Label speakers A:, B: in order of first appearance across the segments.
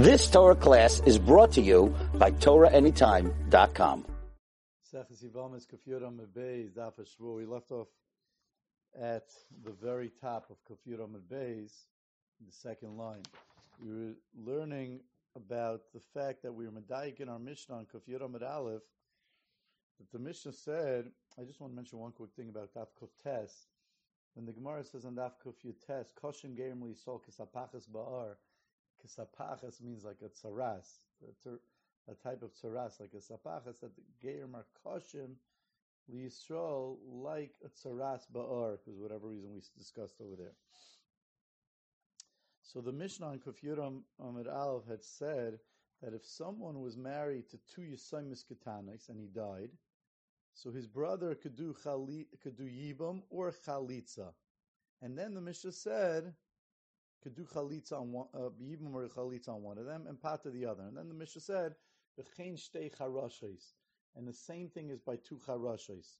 A: This Torah class is brought to you by TorahAnytime.com.
B: We left off at the very top of Kafir Beis, the second line. We were learning about the fact that we were Medayik in our Mishnah on Kafir Amid Aleph, that the Mishnah said, I just want to mention one quick thing about Daf Kuf Tes. When the Gemara says on Daf Kuf Tes, Koshin Gerim Sol Kisapachas Ba'ar, Kisapachas means like a tsaras, a, type of tsaras, like a sapachas, that the Koshin Li Yisrael like a tsaras Ba'ar, because whatever reason we discussed over there. So the Mishnah on Kufyuram Amid Aleph had said that if someone was married to two Yisaimis Ketanis and he died, so his brother could do chali, could do yibam or chalitza, and then the Mishnah said could do chalitza on one, uh, or chalitza on one of them and pata the other, and then the Mishnah said v'chein shtei and the same thing is by two charashis.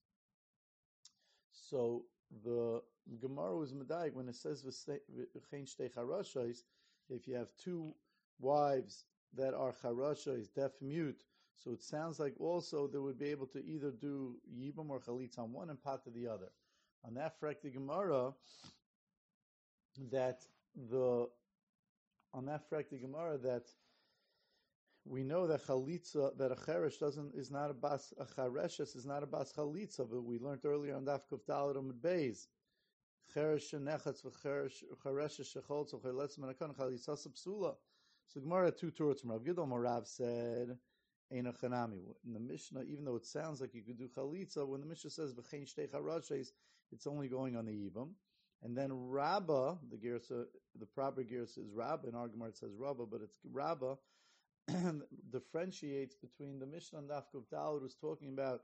B: So the Gemara was medayik when it says v'chein shtei if you have two wives that are charashis, deaf mute, so it sounds like also they would be able to either do Yibam or Chalitz on one and Pat to the other. On that frak the Gemara, that the on that frakti Gemara that we know that chalitza that a cheresh doesn't is not a bas a chareshes is not a bas chalitza, but we learned earlier on daf kuf dalet amid beis cheresh nechatz v'cheresh chareshes shecholz v'cheletz menakon chalitza psula. So Gemara two tours from Rav Gidol Morav said in the Mishnah, even though it sounds like you could do chalitza, when the Mishnah says v'chein shtei charashes, it's only going on the yibam. And then Rabba, the girsa, the proper girsa is Rabba. In argument it says Rabba, but it's Rabba. differentiates between the Mishnah and Dafkuf Dalad was talking about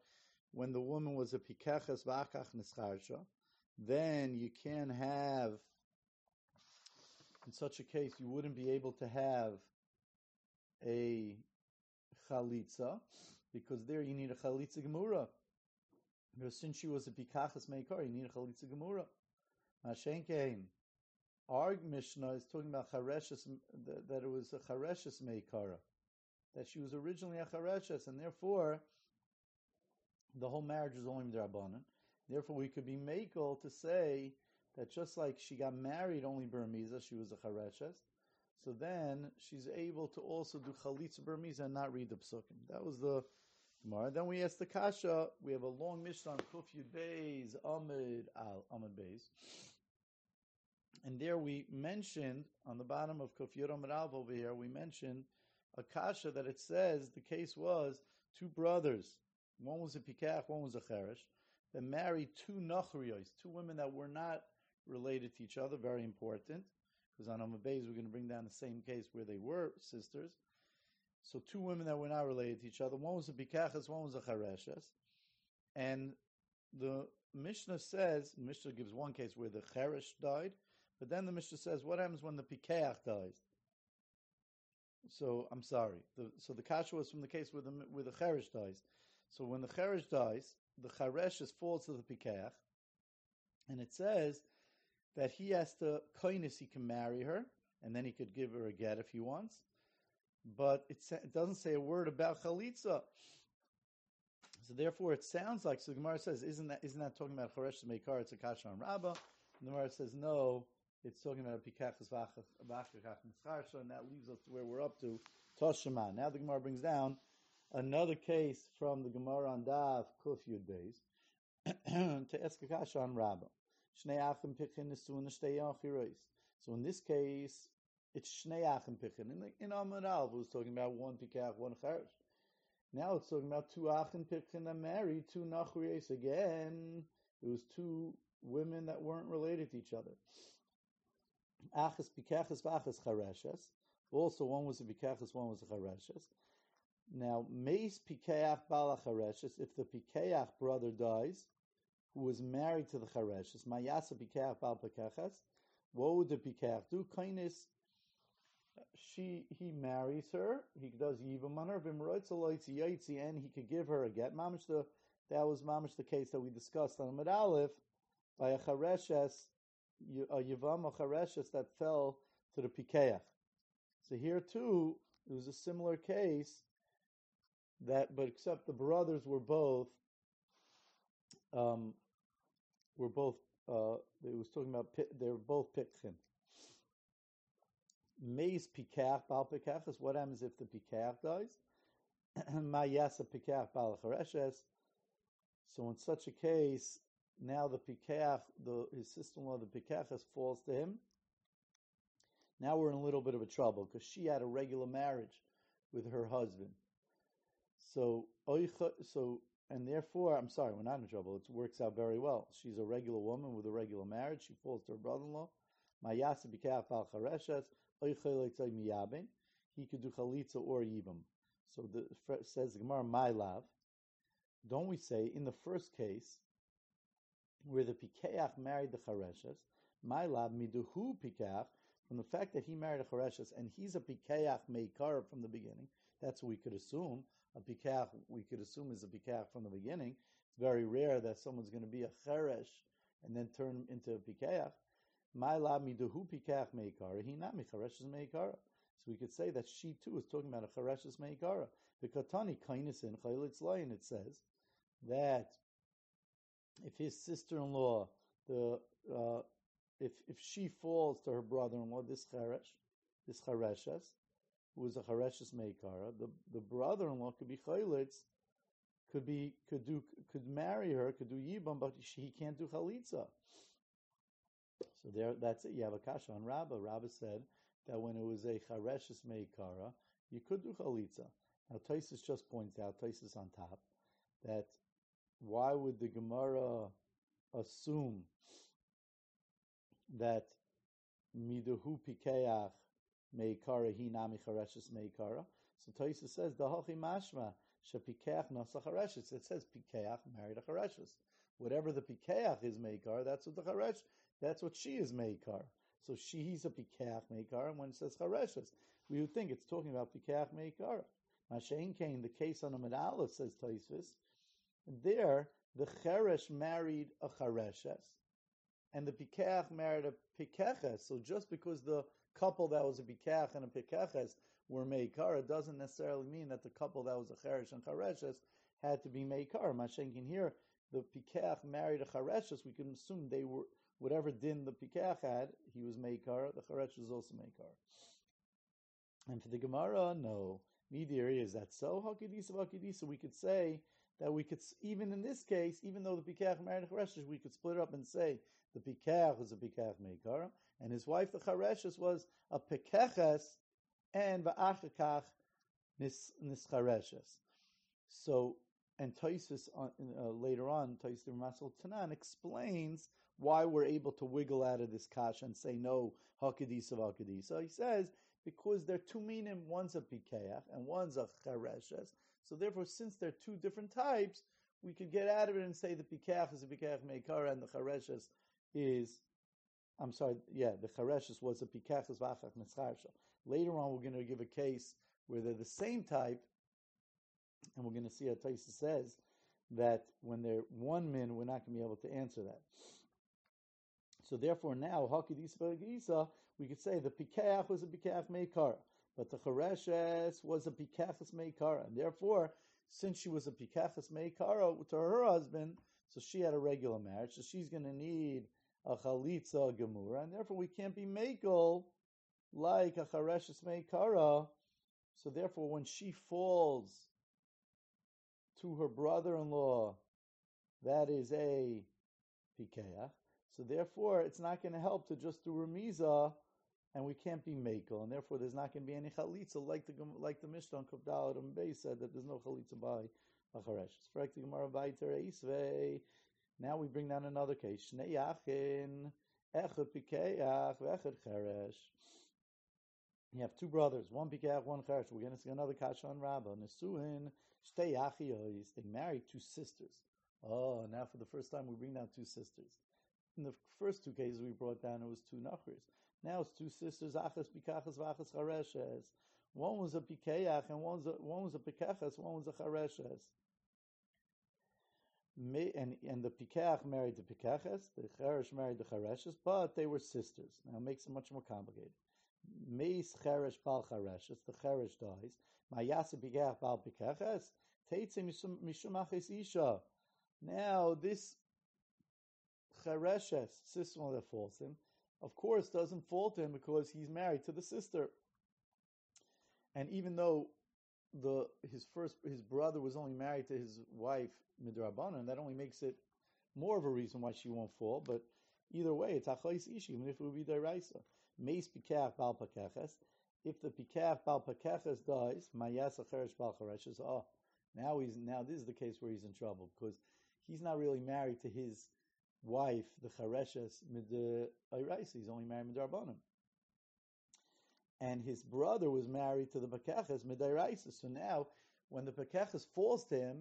B: when the woman was a pikeches v'akach nischarsha, then you can have, in such a case, you wouldn't be able to have a chalitza, because there you need a chalitza gemura. Because since she was a pikachas meikar, you need a chalitza gemura. Mashenkein. Our Mishnah is talking about chareshes, that it was a chareshes meikara, that she was originally a chareshes, and therefore the whole marriage was only drabanan. Therefore, we could be makel to say that just like she got married only Baramiza, she was a chareshes, so then she's able to also do chalitza baramiza and not read the psukim. That was the Gemara. Then we asked the kasha. We have a long mission on Kuf Beis Amid Al Amid Beis, and there we mentioned on the bottom of Amid Al over here. We mentioned a kasha that it says the case was two brothers. One was a pikach, one was a cherish. That married two nachriyos, two women that were not related to each other. Very important because on Amabeis we're going to bring down the same case where they were sisters. So two women that were not related to each other. One was a Bikachas, one was a Chareshes. And the Mishnah says, Mishnah gives one case where the Cheresh died, but then the Mishnah says, what happens when the Pikeach dies? So I'm sorry. The, so the kasha was from the case where the where the cheresh dies. So when the cheresh dies, the cheresh is falls to the pikeach, and it says that he has to kindness he can marry her and then he could give her a get if he wants. But it, it doesn't say a word about chalitza. So therefore, it sounds like so. The Gemara says, "Isn't that isn't that talking about choresh meikar? It's a kasha on Rabbah." And the Gemara says, "No, it's talking about a pikachas v'achach and kharsha and that leaves us to where we're up to Toshima. Now the Gemara brings down another case from the Gemara on Dav Kuf Yud Beis to Eskakasha on Rabbah. Shnei Achim Pichin So in this case, it's Shnei Achim Pichin. In, in Amar Al, was talking about one Pikach, one Charish. Now it's talking about two Achim Pichin that married two Nachriyos. Again, it was two women that weren't related to each other. Achas Pikachas Vachas Chareshes. Also, one was a Pikachas, one was a Chareshes. Now, Meis Pikeach Bala Chareshes, if the Pikeach brother dies, who was married to the Chareshes, Mayasa Pikeach Bal Pekechas, what would the Pikeach do? Kindness, she, he marries her, he does Yivam on her, and he could give her a get. Mamish the, that was Mamish the case that we discussed on Amid Aleph, by a Chareshes, a Yivam, a Chareshes that fell to the Pikeach. So here too, it was a similar case that, but except the brothers were both, um, were both, uh, it was talking about, they were both pikchin. Meis pikach bal pikach is what happens if the pikach dies. Mayasa pikach bal chareshes. So in such a case, now the pikach, the his sister-in-law, the pikachas, falls to him. Now we're in a little bit of a trouble because she had a regular marriage with her husband. So, so, and therefore, I'm sorry, we're not in trouble. It works out very well. She's a regular woman with a regular marriage. She falls to her brother-in-law. He could do chalitza or yibam. So the says the Gemara, my love. Don't we say in the first case where the pikeach married the chareshes, my love miduhu pikeach from the fact that he married a chareshes and he's a pikeach meikar from the beginning. That's what we could assume. A pikeach we could assume is a pikeach from the beginning. It's very rare that someone's going to be a cheresh and then turn into a pikeach. My lab miduhu pikach meikara, he not mechareshes meikara. So we could say that she too is talking about a chareshes meikara. The katani kindness in chaylitz layin it says that if his sister-in-law, the uh, if if she falls to her brother-in-law, this charesh, this chareshes, who is a chareshes meikara, the the brother-in-law could be chaylitz, could be could do could marry her, could do yibam, but she, he can't do chalitza. So there, that's it. You have a kasha on Rabbah. Rabbah said that when it was a chareshes meikara, you could do chalitza. Now Taisus just points out, Taisus on top, that why would the Gemara assume that miduhu pikeach meikara hi nami chareshes meikara? So Taisus says the hachi mashma shepikeach nasa chareshes. It says pikeach married a chareshes. Whatever the pikeach is meikar, that's what the charesh that's what she is Meikar. So she's a pikeach Meikar, and when it says Chareshes, we would think it's talking about Pikach Meikar. Mashain came, the case on a Aleph, says Taisvis, there the Cheresh married a Chareshes, and the Pikach married a Pikeches. So just because the couple that was a Pikach and a Pikeches were Meikar, it doesn't necessarily mean that the couple that was a Cheresh and Chareshes had to be Meikar. Mashenkin here, the Pikach married a Chareshes, we can assume they were whatever din the Pikach had, he was Meikar, the Charetz was also Meikar. And for the Gemara, no. Midiri, is that so? Hakidisa, Hakidisa, we could say that we could, even in this case, even though the Pikach married Chareshes, we could split it up and say the Pikach was a Pikach Meikar, and his wife, the Chareshes, was a Pikeches, and Va'achakach Nischareshes. So, and Taisus uh, uh, later on, Taisus Masal Tanan explains why we're able to wiggle out of this kasha and say no hakadisa hakadisa. He says because they're two meaning, one's a pikeach and one's a chareshes. So therefore, since they're two different types, we could get out of it and say the pikeach is a pikeach meikara and the chareshes is, I'm sorry, yeah, the chareshes was a pikeach is vachach nescharsha. Later on, we're going to give a case where they're the same type, and we're going to see how Taisa says that when they're one min, we're not going to be able to answer that. So therefore, now hakidisa we could say the pikeach was a pikeach meikara, but the chareshes was a pikachas meikara, and therefore, since she was a pikachas meikara to her husband, so she had a regular marriage, so she's going to need a chalitza gemura, and therefore we can't be meikol like a chareshes meikara. So therefore, when she falls to her brother-in-law, that is a pikeach. So therefore, it's not going to help to just do remiza, and we can't be mekel, and therefore there's not going to be any chalitza like the like the Mishnah on Kavdal and Bay said that there's no chalitza by acharesh. Now we bring down another case. Shnei yachin echad pikeach v'echad. You have two brothers, one pikeach, one cheresh. We're going to see another kasha on Rabbah. Nesuin shtei yachiyos. They married two sisters. Oh, now for the first time we bring down two sisters. In the first two cases we brought down, it was two nachris. Now it's two sisters, achas pikachas v'achas chareshes. One was a pikeach and one was a, one was a pikachas, one was a chareshes. And, and the pikach married the pikachas, the charesh married the chareshes, but they were sisters. Now it makes it much more complicated. Meis cheresh bal chareshes, the cheresh dies. Mayasa bigach bal pikeches, teitze mishum aches isha. Now this chereshes, sister that falls him, of course doesn't fall to him because he's married to the sister. And even though the his first his brother was only married to his wife midrabanan, that only makes it more of a reason why she won't fall. But either way, it's achayis ishi, even if it would be deraisa. Meis pikach bal pakeches. If the pikach bal pakeches dies, mayas acheresh bal chareshes. Oh, ah, now he's now this is the case where he's in trouble because he's not really married to his wife, the chareshes mid the He's only married midrabanan and his brother was married to the Pekeches Midairaisa. So now, when the Pekeches falls to him,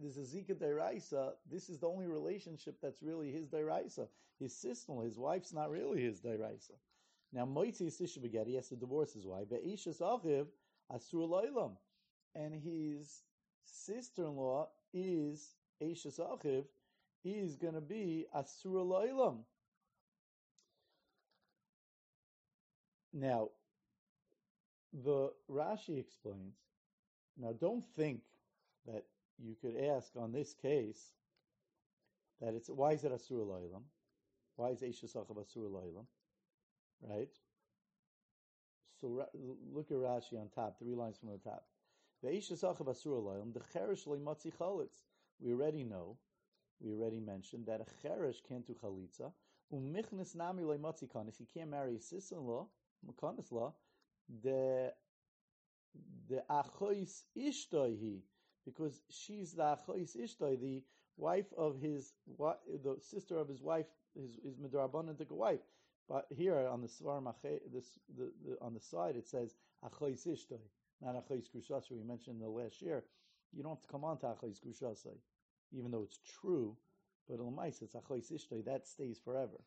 B: there's a Zika Dairaisa. This is the only relationship that's really his Dairaisa. His sister, in law his wife's not really his Dairaisa. Now, Moitzi Sishabageti, he has to divorce his wife. Be'ishas Achiv Asur. And his sister-in-law is, Eishas Achiv, is going to be Asur Loilam. Now, the Rashi explains. Now, don't think that you could ask on this case that it's why is it asur loilam? Why is Eishasachav asur loilam? Right. So look at Rashi on top, three lines from the top. The Eishasachav asur loilam, the cherish lematzi chalitz. We already know, we already mentioned that a cherish can't do chalitza. Umichnis nami lematzi kanis. He can't marry his sister-in-law, makanis law the the achois ishtoi because she's the achois ishtoi, the wife of his the sister of his wife, his his midrabanan took a wife. But here on the svar this the, the, on the side it says achois ishtoi, not achois grushasai. We mentioned in the last year. You don't have to come on to achois grushasai, even though it's true. But it's achois ishtoi. That stays forever.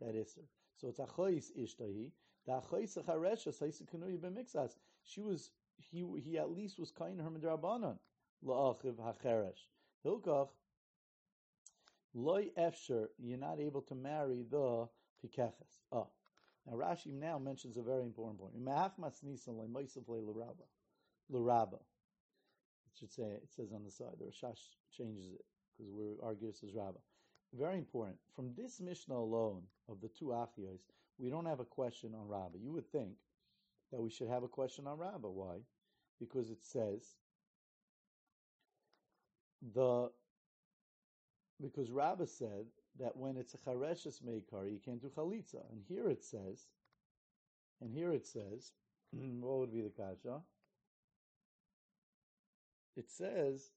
B: That is So it's achois ishtoi. The achoisa charesha saisa kanuya b'mixas. She was he he at least was kind her midrabanan la'achiv hacheresh. Hilkach loy efsher. You're not able to marry the pikeches. Oh. Now Rashi now mentions a very important point. It should say it says on the side. The Rashash changes it because we're this as. Very important. From this Mishnah alone of the two Achiyos, we don't have a question on Rabbah. You would think that we should have a question on Rabbah. Why? Because it says the because Rabbah said that when it's a chareshes meikar, you can't do chalitza, and here it says, and here it says, what would be the kasha? It says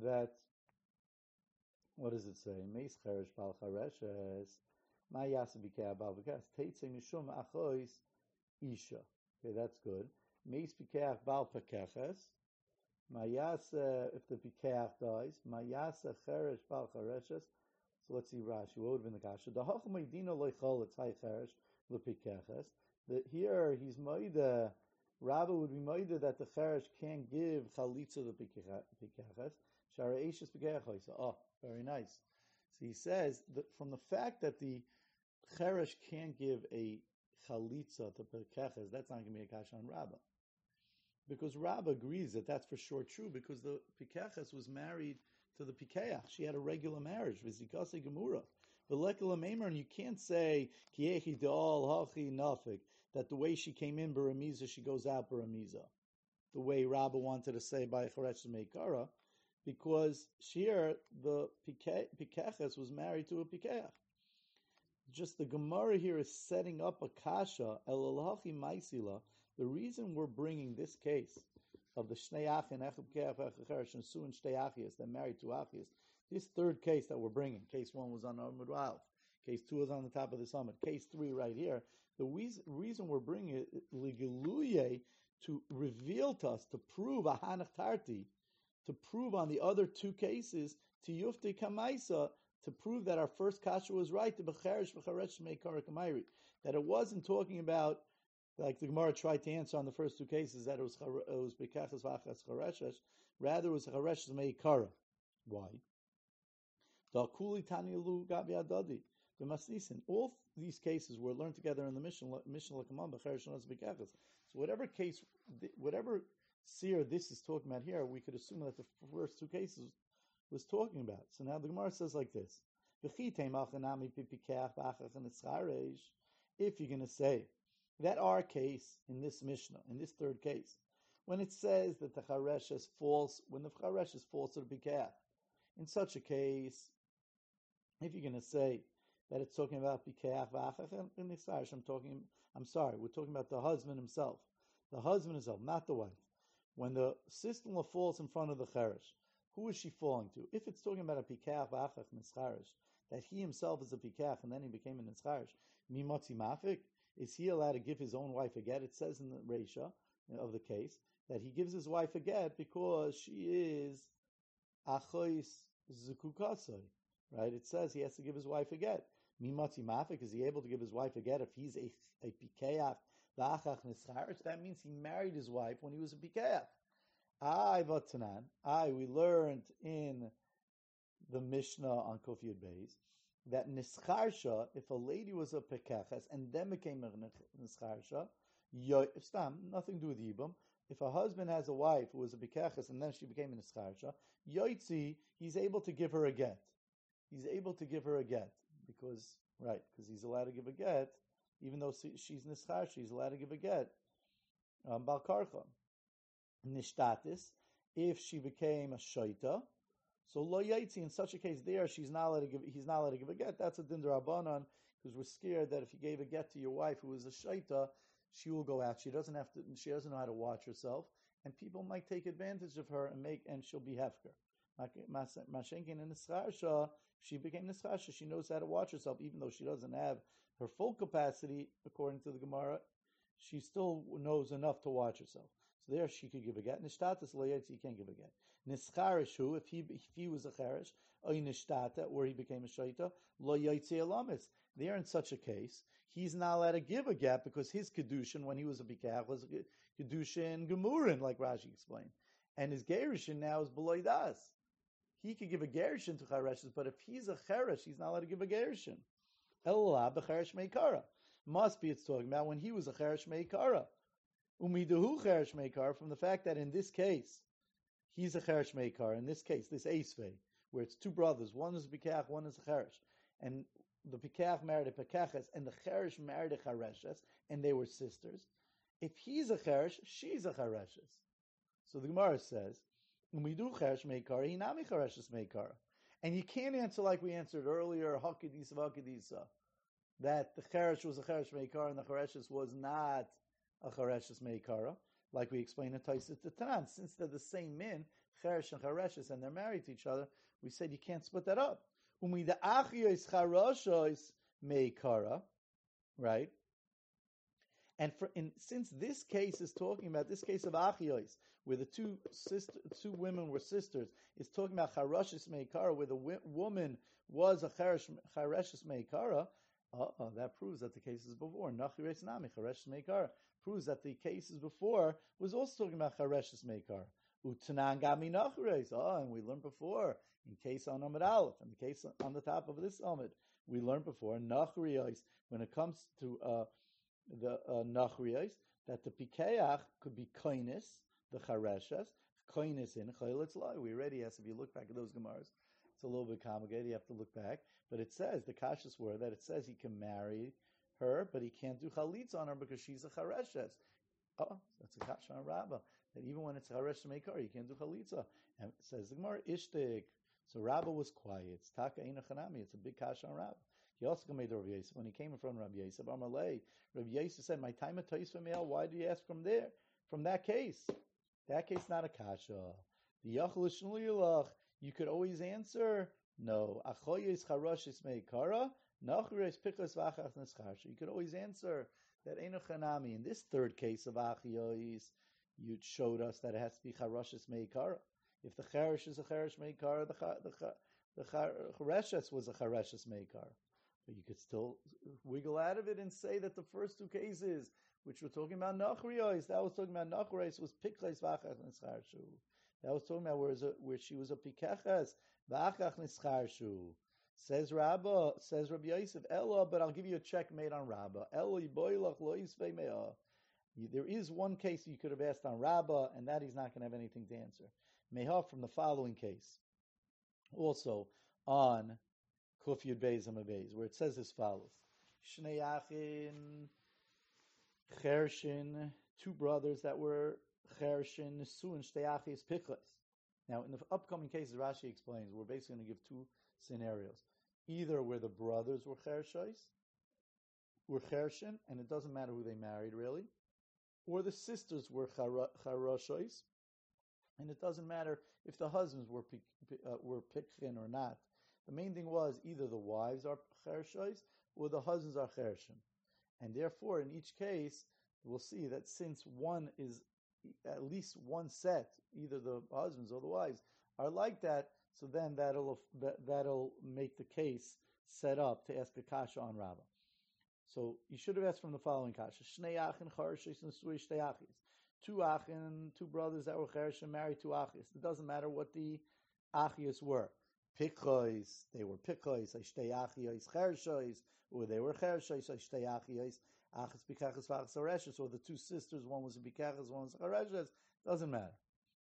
B: that what does it say? Meis cheresh bal chareshes Ma yasa abal v'kas. Teitze mishum achois isha. Okay, that's good. Meis bikeach bal pakeches. Ma uh, if the pikeach dies, ma yasa cheresh bal chareshes. So let's see Rashi. What would have been the kasha? The hacham medina loichol etzai cheresh lepikeches. That here he's moida. Rabba would be moida that the cheresh can't give chalitza the pikeches. Shara eishes. Oh, very nice. So he says that from the fact that the Cheresh can't give a chalitza to Pekeches, that's not going to be a kasha on Rabbah. Because Rabbah agrees that that's for sure true because the Pekeches was married to the Pikeach. She had a regular marriage, Vizikase Gemura. The Lekula Maimer, and you can't say, Kiechi De'al Hachi Nafik, that the way she came in Baramiza, she goes out Baramiza. The way Rabbah wanted to say by Cheresh Meikara, because here the Pikeches was married to a Pikeach just the Gemara here is setting up a kasha elalachi maisila. The reason we're bringing this case of the shnei achin echab keach and suin shnei achias that married to achias, this third case that we're bringing, case one was on Amud case two is on the top of the summit, case three right here. The reason we're bringing it to reveal to us to prove a hanach tarti, to prove on the other two cases to yufte kamaisa to prove that our first kasha was right, that it wasn't talking about like the Gemara tried to answer on the first two cases that it was it was bekachas v'achas chareshes, rather it was chareshes meikara. Why? The b'masnisin. All these cases were learned together in the l'kamam b'cheresh So whatever case, whatever seer this is talking about here, we could assume that the first two cases was talking about. So now the Gemara says like this: If you're going to say that our case in this Mishnah, in this third case, when it says that the charesh is false, when the charesh is false the pikach, in such a case, if you're going to say that it's talking about I'm talking, I'm sorry, we're talking about the husband himself. The husband himself, not the wife. When the sister-in-law falls in front of the cheresh, who is she falling to? If it's talking about a pikach v'achach nischarish, that he himself is a pikach and then he became a nischarish, mimotzi mafik, is he allowed to give his own wife a get? It says in the Resha of the case that he gives his wife a get because she is achois zukukasoi, right? It says he has to give his wife a get. Mimotzi mafik, is he able to give his wife a get if he's a, a pikach v'achach nischarish? That means he married his wife when he was a pikach. I vatanan. I we learned in the Mishnah on Kofiyud Beis that nischarsha, if a lady was a pekeches and then became a nischarsha, stam nothing to do with yibum. If a husband has a wife who was a pekeches and then she became a nischarsha, yoitzi, he's able to give her a get. He's able to give her a get because right because he's allowed to give a get even though she's nischarsha, he's allowed to give a get. Um, Balkarcha nishtatis, if she became a shaita, so lo yaitzi, in such a case there, she's not allowed to give, he's not allowed to give a get. That's a din rabbanon, because we're scared that if you gave a get to your wife who is a shaita, she will go out. She doesn't have to, she doesn't know how to watch herself, and people might take advantage of her and make, and she'll be hefker. Nischarsha, she became Nischarsha. She knows how to watch herself, even though she doesn't have her full capacity, according to the Gemara. She still knows enough to watch herself. So there she could give a get. Nishtatas loyetz, he can't give a get. Nischarishu, if he if he was a cherish, oy nishtata, where he became a shaita, loyetzi alamis. There in such a case, he's not allowed to give a get because his kedushin when he was a bikach was kedushin gemurin, like Rashi explained, and his gerishin now is beloidas. He could give a gerishin to chereshes, but if he's a cheresh, he's not allowed to give a gerishin. Elah b'cheresh meikara. Must be it's talking about when he was a cheresh meikara. Umiduhu cheresh meikar, from the fact that in this case, he's a cheresh meikar, in this case, this Esvei, where it's two brothers, one is Bikach, one is a cheresh, and the Bikach married a Pekaches, and the cheresh married a chereshes, and they were sisters. If he's a cheresh, she's a chereshes. So the Gemara says, Cheresh meikar, hinami chereshes meikar. And you can't answer like we answered earlier, Hakidisa Hakidisa, that the cheresh was a cheresh meikar and the chereshes was not a Chareshes Meikara, like we explained in Taisus Tanan. Since they're the same min, Cheresh and Chareshes, and they're married to each other, we said you can't split that up. Meikara, right? And for, in, since this case is talking about this case of Achiyos, where the two sister, two women were sisters, is talking about Charoshes Meikara, where the wi- woman was a Chareshes Meikara. Uh, that proves that the case is before Nachires Nami Chareshes Meikara proves that the cases before was also talking about chareshes Meikara. Utanan gami nachreis. Oh, and we learned before in case on Amid Aleph, in the case on the top of this Amid, we learned before nachreis when it comes to uh, the uh, that the pikeach could be koinis, the chareshes, koinis in chayletz loy. We already asked if you look back at those gemaras. It's a little bit complicated. You have to look back, but it says the kashas were that it says he can marry her, but he can't do chalitza on her because she's a chareshes. Oh, that's a kasha on Rabbah. That even when it's charesh meikar, you can't do chalitza. And it says the Gemara ishtik. So Rabbah was quiet. It's taka. It's a big kasha on Rabbah. He also made Rabbi Yosef when he came in front of Rabbi Yosef. Amalei, Rabbi Yosef said, "My time at Toisva Why do you ask from there? From that case, that case not a kasha. The yachol You could always answer no. Achoyes charashis meikara. You could always answer that Enochanami. In this third case of Achiois, you showed us that it has to be Charashis Meikara. If the Cherish is a Cherish Meikara, the, the, the was a Chareshes Meikara. But you could still wiggle out of it and say that the first two cases, which we're talking about Nachriyos, that was talking about Nachriyos, was Pikles Vachach Nischarshu. That was talking about where, where she was a Pikeches, Vachach Nischarshu. Says Rabba, says Rabbi Yosef, Ella, but I'll give you a checkmate on Rabba. There is one case you could have asked on Rabba, and that he's not going to have anything to answer. Meha from the following case. Also on Kuf Yud Beis Beis, where it says as follows: Shnei Achin Chershin, two brothers that were Chershin Nesu and Shtei Achis Pichles. Now, in the upcoming cases, Rashi explains we're basically going to give two scenarios either where the brothers were Chershais, were Chershin, and it doesn't matter who they married really, or the sisters were Charashais, and it doesn't matter if the husbands were uh, were Pikhin or not. The main thing was either the wives are Chershais or the husbands are Chershin. And therefore, in each case, we'll see that since one is at least one set, either the husbands or the wives, are like that, so then that'll that'll make the case set up to ask a kasha on Rabbah. So you should have asked from the following kasha: Shnei achin charshis and achis. Two achin, two brothers that were cheresh married to achis. It doesn't matter what the achis were. Pikhois, they were pikhois. Shtei achis chereshois, or they were chereshois. Shtei achis achis pikachas v'achas or the two sisters. One was a pikachas, one was a chareshes. Doesn't matter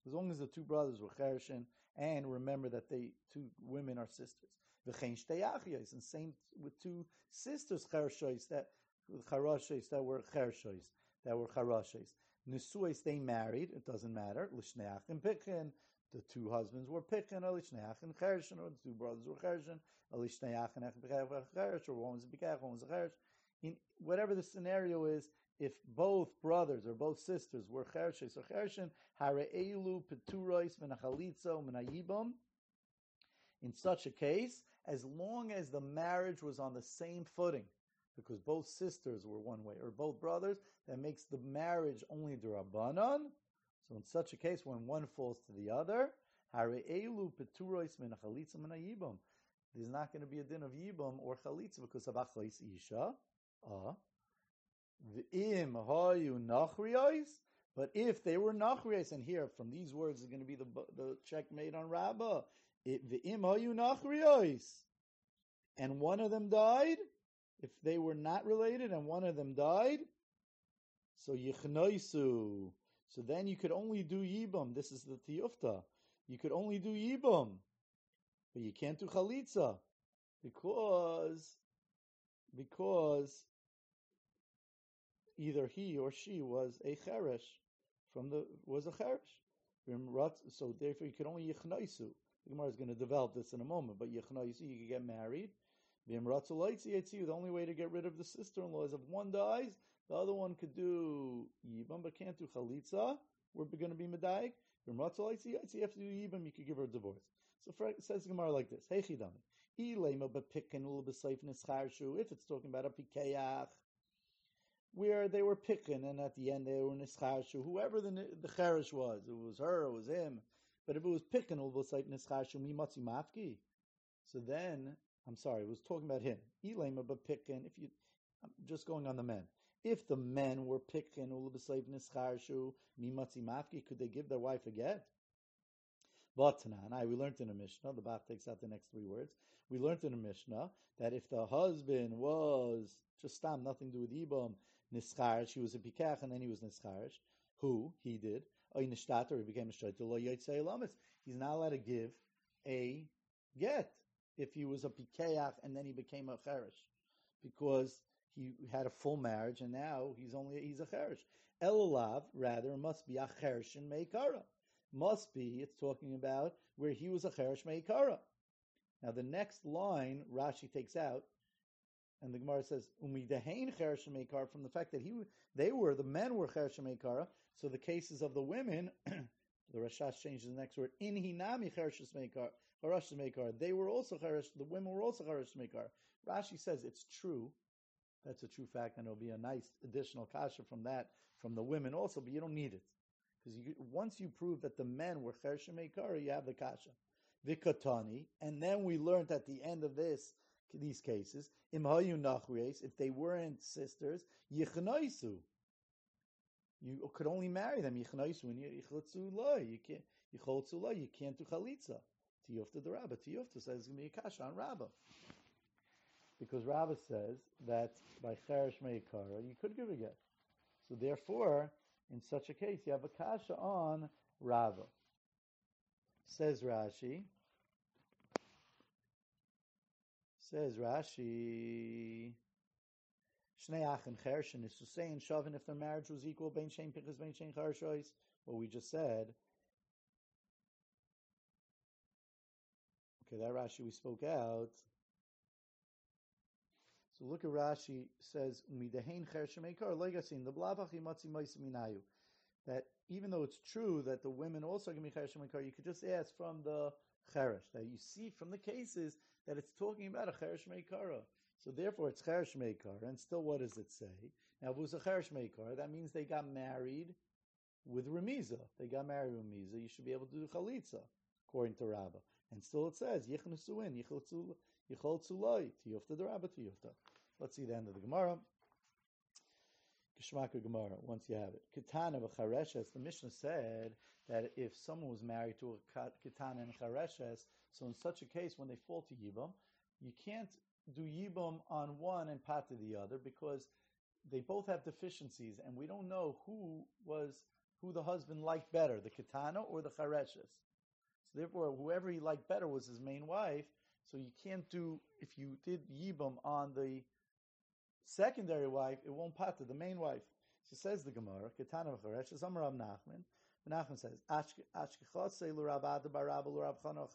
B: as long as the two brothers were chereshin and remember that they two women are sisters. And same with two sisters chershois that charoshes that were chershois that were charoshes. Nisuais they married. It doesn't matter. Lishneach and Pikin. The two husbands were Pikin. Lishneach and Chershin, or the two brothers were Chershin. Lishneach and Chershin, or one was a Pikach, one was Chersh. In whatever the scenario is, if both brothers or both sisters were chershes or chershin, hare'elu peturois menachalitza menayibam. In such a case, as long as the marriage was on the same footing, because both sisters were one way or both brothers, that makes the marriage only derabanan. So in such a case, when one falls to the other. There's not going to be a din of yibum or chalitza because of achleis isha. Uh, V'im hayu nachriyos. But if they were nachriyos, and here from these words is going to be the the checkmate on Rabbah. V'im hayu nachriyos, and one of them died. If they were not related, and one of them died, so yichnoisu. So then you could only do yibam. This is the tiyufta. You could only do yibam, but you can't do chalitza because because either he or she was a cheresh from the was a cheresh. So therefore, you can only yichnaisu. The Gemara is going to develop this in a moment, but yichnaisu, you can get married. The only way to get rid of the sister-in-law is if one dies, the other one could do yibam, but can't do chalitza. We're going to be medayik. You have to do yibam. You could give her a divorce. So for, says Gemara like this: Hey chidami, if it's talking about a pikeach where they were picking, and at the end they were nischashu. Whoever the the cherish was, it was her, it was him. But if it was picking, it was like nischashu mimatzi mafki. So then, I'm sorry, it was talking about him. Elema but picking. If you, I'm just going on the men. If the men were picking ulubaslev nischashu mimatzi mafki, could they give their wife a get? But I we learned in a Mishnah, the Bach takes out the next three words. We learned in a Mishnah that if the husband was just stam, nothing to do with Ibam, nischarish, he was a pikach, and then he was nischarish. Who? He did. Or he became a shayt. He's not allowed to give a get if he was a pikach and then he became a cherish, because he had a full marriage and now he's only he's a cherish. Elulav rather must be a cherish in meikara. Must be it's talking about where he was a cherish meikara. Now the next line Rashi takes out and the Gemara says, Umidahain Chershemekar, from the fact that he they were, the men were Chershemekara, so the cases of the women, the Rashash changes the next word, in Hinami Chershemekar, they were also Cheresh, the women were also Chershemekar. Rashi says it's true. That's a true fact, and it'll be a nice additional kasha from that, from the women also, but you don't need it. Because once you prove that the men were Chershemekar, you have the kasha. Vikatani, and then we learned at the end of this these cases, if they weren't sisters, yichnaisu. You could only marry them yichnaisu and you can't you can't do chalitza. Tiyufta the Rabba. Tiyufta says it's going to be a kasha on Rabba. Because Rabba says that by Cheresh Meikara, you could give a get. So therefore, in such a case, you have a kasha on Rabba. Says Rashi, says Rashi, Shnei Achen Chershin is to say in Shavin if their marriage was equal, Ben Shein Pichas Ben Shein Chershois, what we just said. Okay, that Rashi we spoke out. So look at Rashi says Midahain Chershin Meikar Legasin the Blavachi Matzi Minayu. That even though it's true that the women also can be Chershin Meikar, you could just ask from the Cheresh. That you see from the cases that it's talking about a Cheresh Meikara. So therefore, it's Cheresh Meikar. And still, what does it say? Now, if it was a that means they got married with Remiza. They got married with Remiza. You should be able to do Chalitza, according to Rabbah. And still it says, Yichnesuin, Yichol Tzuloi, Tiyufta the Rabbah, Tiyufta. Let's see the end of the Gemara. Geshmaka Gemara, once you have it. Kitana v'chareshes, the Mishnah said that if someone was married to a Kitana and chareshes, so in such a case, when they fall to Yibam, you can't do Yibam on one and pat to the other because they both have deficiencies, and we don't know who was who the husband liked better, the Kitana or the chareshes. So therefore, whoever he liked better was his main wife. So you can't do if you did Yibam on the secondary wife, it won't pater the main wife. She says the Gemara, Ketana v'charesh, is Amar Nachman. Nachman says, Ashkechotze l'Rabada barabba l'Rab Chana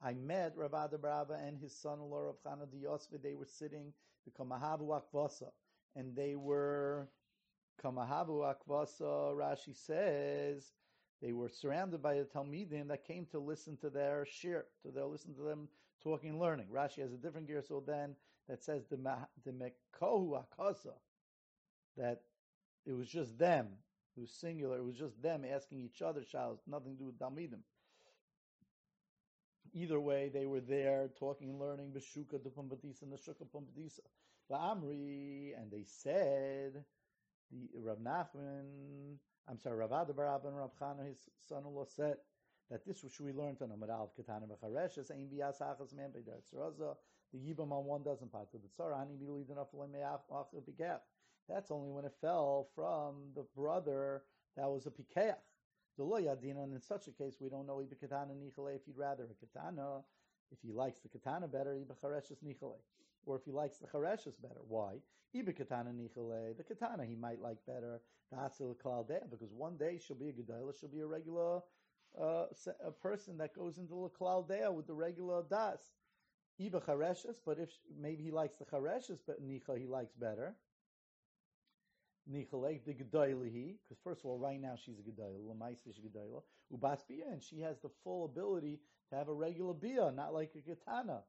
B: I met Barabba and his son-in-law Rav Chana Diyosve. They were sitting the Kamahavu Akvasa, and they were Kamahavu Akvasa. Rashi says they were surrounded by the Talmidim that came to listen to their shir, to their listen to them talking and learning. Rashi has a different gear so then that says the the Mekohu Akasa, that it was just them. It was singular. It was just them asking each other shals, nothing to do with Talmidim. Either way, they were there talking and learning Beshuka de Pumbedisa and the Shuka Pumbedisa. Amri, and they said, the Rav Nachman, I'm sorry, Rav Adabarab and Rav Chana, his son-in-law, said that this which we learned on Amar Alv Katana Mechareshes, Ein Bias Achas Man the Yibam on one doesn't part to the Tzara, Ani Bigaf. That's only when it fell from the brother that was a Pikeach. The yadina, and in such a case, we don't know ibe katana nichale if you'd rather a katana, if he likes the katana better, ibe chareshes nichale. Or if he likes the chareshes better. Why? Ibe katana nichale, the katana he might like better, ta'asil klaldea, because one day she'll be a gedayla, she'll be a regular uh, a person that goes into the with the regular das. Ibe chareshes, but if maybe he likes the chareshes, but nicha he likes better. Nichalei the Gedoylihi, because first of all, right now she's a she's a Gedoyla, Ubas Bia, and she has the full ability to have a regular Bia, not like a Katana,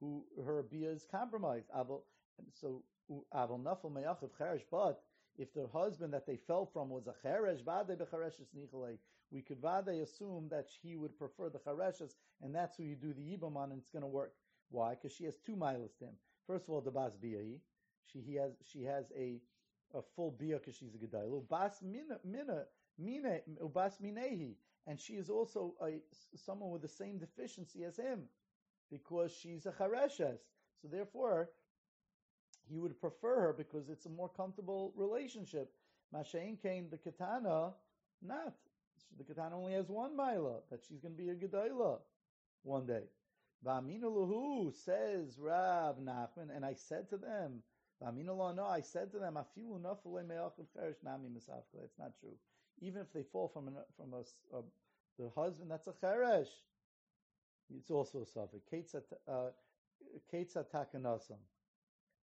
B: who her Bia is compromised. Abel, so Abel Nafel Meyachav Cheresh, but if the husband that they fell from was a Cheresh, Vade Bechareshes Nichalei, we could Vade assume that he would prefer the Chereshes, and that's who you do the Yibam on, and it's going to work. Why? Because she has two miles to him. First of all, the Bas Bia, she, he has, she has a a full bia because she's a gedayla. Ubas mina mina mina ubas minehi, and she is also a someone with the same deficiency as him because she's a chareshes. So therefore, he would prefer her because it's a more comfortable relationship. Mashain came the katana, not the katana only has one mila that she's going to be a gedayla one day. Va'amina luhu says Rav Nachman, and I said to them. No, I said to them, It's not true. Even if they fall from an, from the husband, that's a cheresh. It's also a suffix. Ketza takanasam.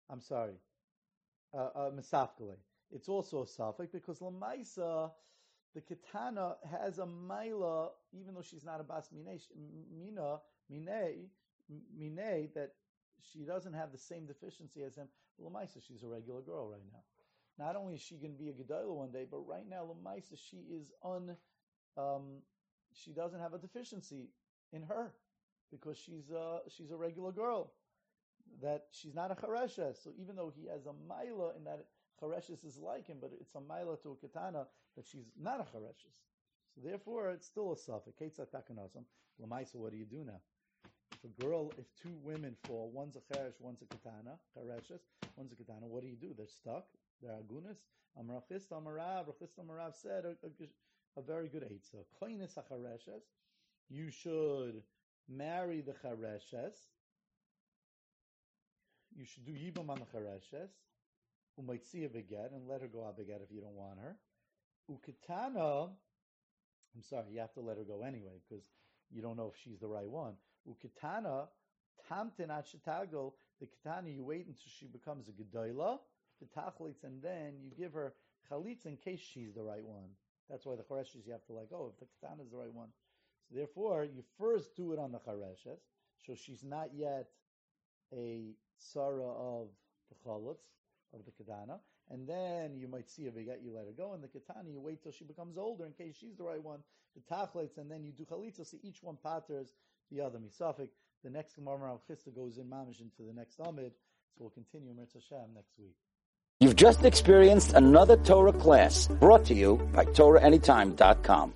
B: I'm sorry. Uh, uh, It's also a suffix because lamaisa, the katana has a maila, even though she's not a bas mina, mina, mine, mine, that she doesn't have the same deficiency as him. Lamaisa, she's a regular girl right now. Not only is she going to be a Gedola one day, but right now, Lamaisa, she is un, um, she doesn't have a deficiency in her because she's a, she's a regular girl. That she's not a Chareshes. So even though he has a Maila in that Chareshes is like him, but it's a Maila to a Katana that she's not a Chareshes. So therefore, it's still a suffix. Ketzat takanosam. Lamaisa, what do you do now? A girl, if two women fall, one's a cheresh, one's a katana, chereshes, one's a katana, what do you do? They're stuck. They're agunas. Amrachist amarav. Rachist amarav said a, a, a very good eitzah. Koinis hachareshes. You should marry the chareshes. You should do yibam on the see a beget and let her go out beget if you don't want her. Ukitana. I'm sorry, you have to let her go anyway because you don't know if she's the right one. Ukitana, tamtin achitago, the katana, you wait until she becomes a gedola, the tachlitz, and then you give her chalitz in case she's the right one. That's why the chareshes you have to let go oh, if the katana is the right one. So therefore, you first do it on the chareshes, so she's not yet a sarah of the chalitz, of the katana, and then you might see beget, you let her go, and the katana, you wait till she becomes older in case she's the right one, the tachlitz, and then you do chalitza, so each one patters the other misafik. The next Gemara of Chisda goes in mamish into the next Amud, so we'll continue Mirza Hashem next week.
A: You've just experienced another Torah class brought to you by TorahAnytime.com.